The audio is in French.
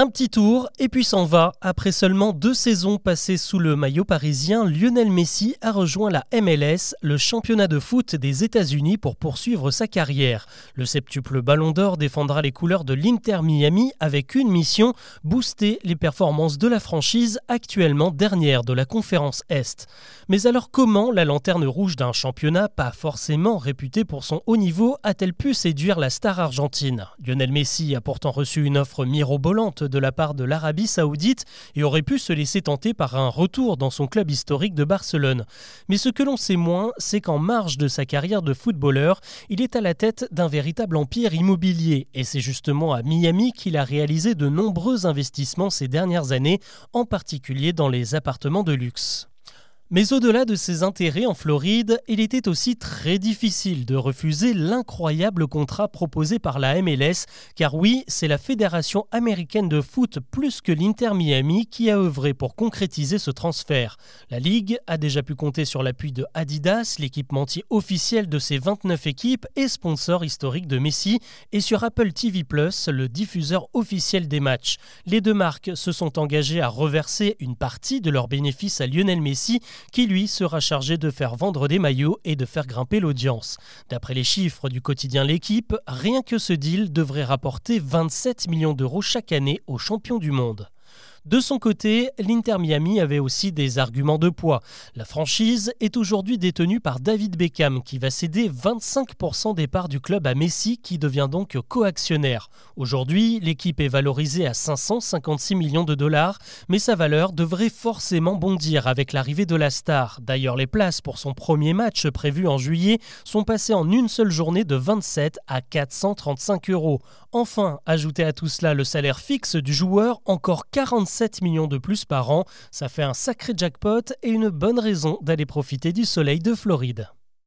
Un petit tour et puis s'en va. Après seulement deux saisons passées sous le maillot parisien, Lionel Messi a rejoint la MLS, le championnat de foot des États-Unis, pour poursuivre sa carrière. Le septuple Ballon d'Or défendra les couleurs de l'Inter Miami avec une mission booster les performances de la franchise actuellement dernière de la conférence Est. Mais alors comment la lanterne rouge d'un championnat pas forcément réputé pour son haut niveau a-t-elle pu séduire la star argentine? Lionel Messi a pourtant reçu une offre mirobolante de la part de l'Arabie saoudite et aurait pu se laisser tenter par un retour dans son club historique de Barcelone. Mais ce que l'on sait moins, c'est qu'en marge de sa carrière de footballeur, il est à la tête d'un véritable empire immobilier et c'est justement à Miami qu'il a réalisé de nombreux investissements ces dernières années, en particulier dans les appartements de luxe. Mais au-delà de ses intérêts en Floride, il était aussi très difficile de refuser l'incroyable contrat proposé par la MLS, car oui, c'est la Fédération américaine de foot plus que l'Inter Miami qui a œuvré pour concrétiser ce transfert. La Ligue a déjà pu compter sur l'appui de Adidas, l'équipementier officiel de ses 29 équipes et sponsor historique de Messi, et sur Apple TV ⁇ le diffuseur officiel des matchs. Les deux marques se sont engagées à reverser une partie de leurs bénéfices à Lionel Messi, qui lui sera chargé de faire vendre des maillots et de faire grimper l'audience. D'après les chiffres du quotidien L'équipe, rien que ce deal devrait rapporter 27 millions d'euros chaque année aux champions du monde. De son côté, l'Inter Miami avait aussi des arguments de poids. La franchise est aujourd'hui détenue par David Beckham qui va céder 25% des parts du club à Messi qui devient donc coactionnaire. Aujourd'hui, l'équipe est valorisée à 556 millions de dollars, mais sa valeur devrait forcément bondir avec l'arrivée de la star. D'ailleurs, les places pour son premier match prévu en juillet sont passées en une seule journée de 27 à 435 euros. Enfin, ajoutez à tout cela le salaire fixe du joueur, encore 45 7 millions de plus par an. Ça fait un sacré jackpot et une bonne raison d'aller profiter du soleil de Floride.